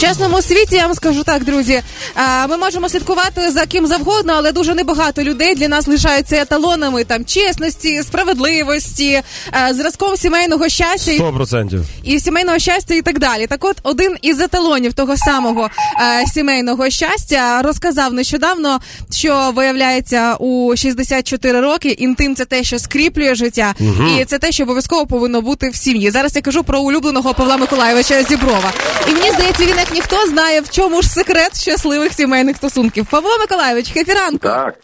сучасному світі я вам скажу так, друзі. Ми можемо слідкувати за ким завгодно, але дуже небагато людей для нас лишаються еталонами там чесності, справедливості, зразком сімейного щастя 100%. і сімейного щастя, і так далі. Так, от один із еталонів того самого сімейного щастя розказав нещодавно, що виявляється у 64 роки інтим це те, що скріплює життя, угу. і це те, що обов'язково повинно бути в сім'ї. Зараз я кажу про улюбленого Павла Миколаєвича Зіброва. І мені здається, він як ніхто знає, в чому ж секрет щасливих сімейних стосунків. Павло Миколаєвич, хепі ранку. Так.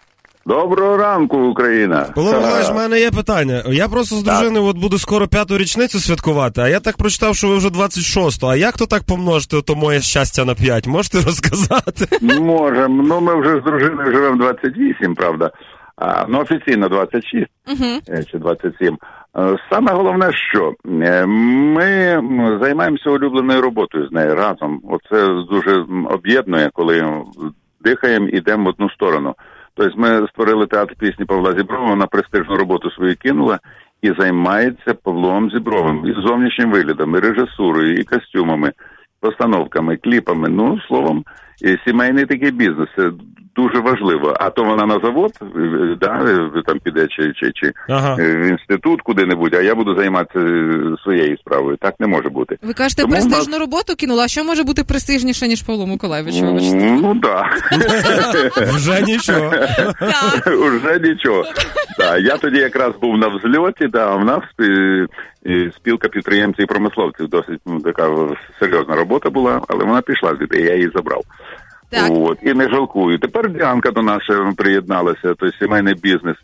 Доброго ранку, Україна. Павло Миколаївич, в мене є питання. Я просто з дружиною от буду скоро п'яту річницю святкувати, а я так прочитав, що ви вже 26-го. А як то так помножити то моє щастя на 5? Можете розказати? Можемо. Ну ми вже з дружиною живемо 28, правда. А, Ну офіційно 26 uh-huh. чи 27. Е, саме головне, що е, ми займаємося улюбленою роботою з нею разом. Оце дуже об'єднує, коли дихаємо і йдемо в одну сторону. Тобто ми створили театр пісні Павла Зіброва, вона престижну роботу свою кинула і займається Павлом Зібровим і зовнішнім виглядом, і режисурою, і костюмами, постановками, кліпами. Ну словом, і сімейний такий бізнес дуже важливо. А то вона на завод да, там піде чи чи, чи ага. в інститут куди-небудь, а я буду займатися своєю справою. Так не може бути. Ви кажете, Тому престижну нас... роботу кинула. А що може бути престижніше, ніж Павло Миколаївич? Ну так. Вже нічого. Вже нічого. Я тоді якраз був на взльоті, да, в нас спілка підприємців і промисловців досить ну, така серйозна робота була, але вона пішла звідти, я її забрав. Так. От, І не жалкую. Тепер Діанка до нас приєдналася, той сімейний бізнес,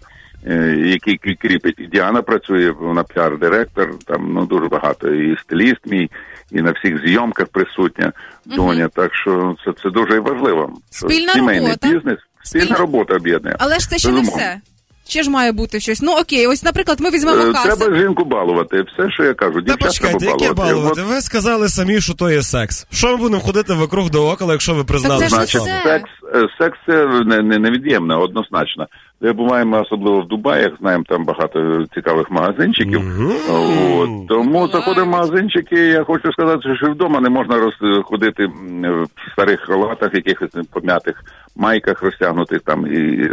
е, який кріпить. Діана працює, вона піар-директор, там ну дуже багато. І стиліст мій, і на всіх зйомках присутня доня. Так що це це дуже важливо. Спільна Сімейний робота. бізнес, спільна, спільна робота об'єднує. Але ж це ще не все. Ще ж має бути щось. Ну окей, ось, наприклад, ми візьмемо е, касу. Треба жінку балувати. Все, що я кажу, дівчат Та почекайте, треба яке балувати? Ви сказали самі, що то є секс. Що ми будемо ходити вокруг до окола, якщо ви признали? Значить, секс, е, секс це не, не, невід'ємне, однозначно. Ми буваємо особливо в Дубаях, знаємо там багато цікавих магазинчиків. Mm-hmm. От. Тому заходимо в магазинчики. Я хочу сказати, що вдома не можна розходити в старих халатах, якихось пом'ятих майках розтягнутих там і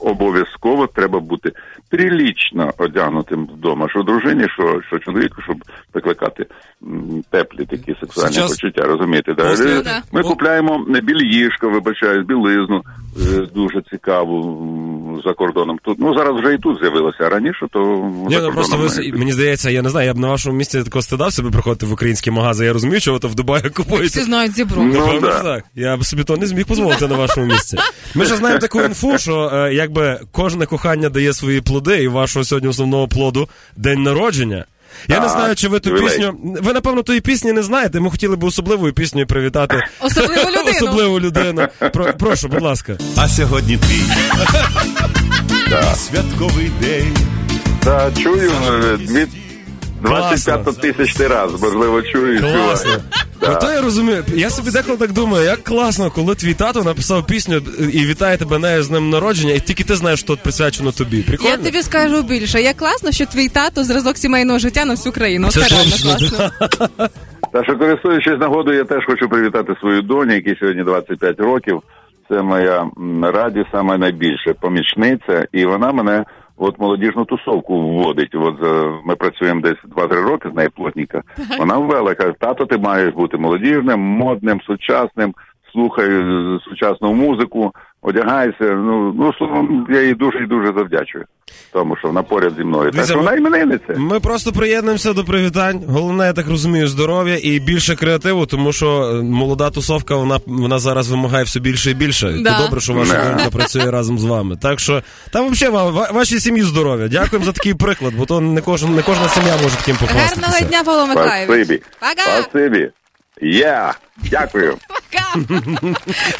обов'язково треба бути прилічно одягнутим вдома, що дружині, що що чоловіку, щоб викликати теплі такі сексуальні Сейчас... почуття. Розумієте, да? Ми О... купляємо біліїшко, вибачаю, білизну е, дуже цікаву за кордоном. Тут ну зараз вже і тут з'явилося а раніше, то Ні, ну просто ви мені здається, я не знаю. Я б на вашому місці такого стидав себе приходити в українські магази. Я розумію, що то в Дубаї купується. Всі знають зібро. Ну, да. так. Я б собі то не зміг дозволити на вашому місці. Ми ж знаємо таку інфу, що е, якби кожне кохання дає свої плоди, і вашого сьогодні основного плоду день народження. Я а, не знаю, чи ви ту пісню. Ви, напевно, тої пісні не знаєте. Ми хотіли б особливою піснею привітати особливу людину. особливу людину. Про, прошу, будь ласка. А сьогодні твій святковий день. Та чую від 25 тисячний раз, можливо, чую. Класно. Да. То я розумію. Я собі деколи так думаю, як класно, коли твій тато написав пісню і вітає тебе нею з ним народження, і тільки ти знаєш, що присвячено тобі. Прикольно? Я тобі скажу більше. Як класно, що твій тато зразок сімейного життя на всю країну. Це реально класно. Та що користуючись нагодою, я теж хочу привітати свою доню, якій сьогодні 25 років. Це моя радість саме найбільше помічниця, і вона мене от молодіжну тусовку вводить. От ми працюємо десь 2-3 роки з нею плотніка. Вона ввела каже, тато, ти маєш бути молодіжним, модним, сучасним, слухай сучасну музику одягайся. Ну ну словом, я їй дуже і дуже завдячую. Тому що вона поряд зі мною. так що вона іменинниця. Ми просто приєднуємося до привітань. Головне, я так розумію, здоров'я і більше креативу, тому що е, молода тусовка вона вона зараз вимагає все більше і більше. Да. То добре, що ваша жінка працює разом з вами. Так що там взагалі вашій сім'ї здоров'я. Дякуємо за такий приклад, бо то не кожен не кожна сім'я може таким похвастатися. Гарного дня, Павло Миколаївич. Спасибі. Я. Дякую. Пока.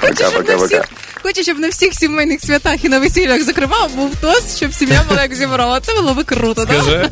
Хочу, хочу, щоб на всіх сімейних святах і на весіллях, зокрема, був тост, щоб сім'я була як зібрала. Це було би круто, так?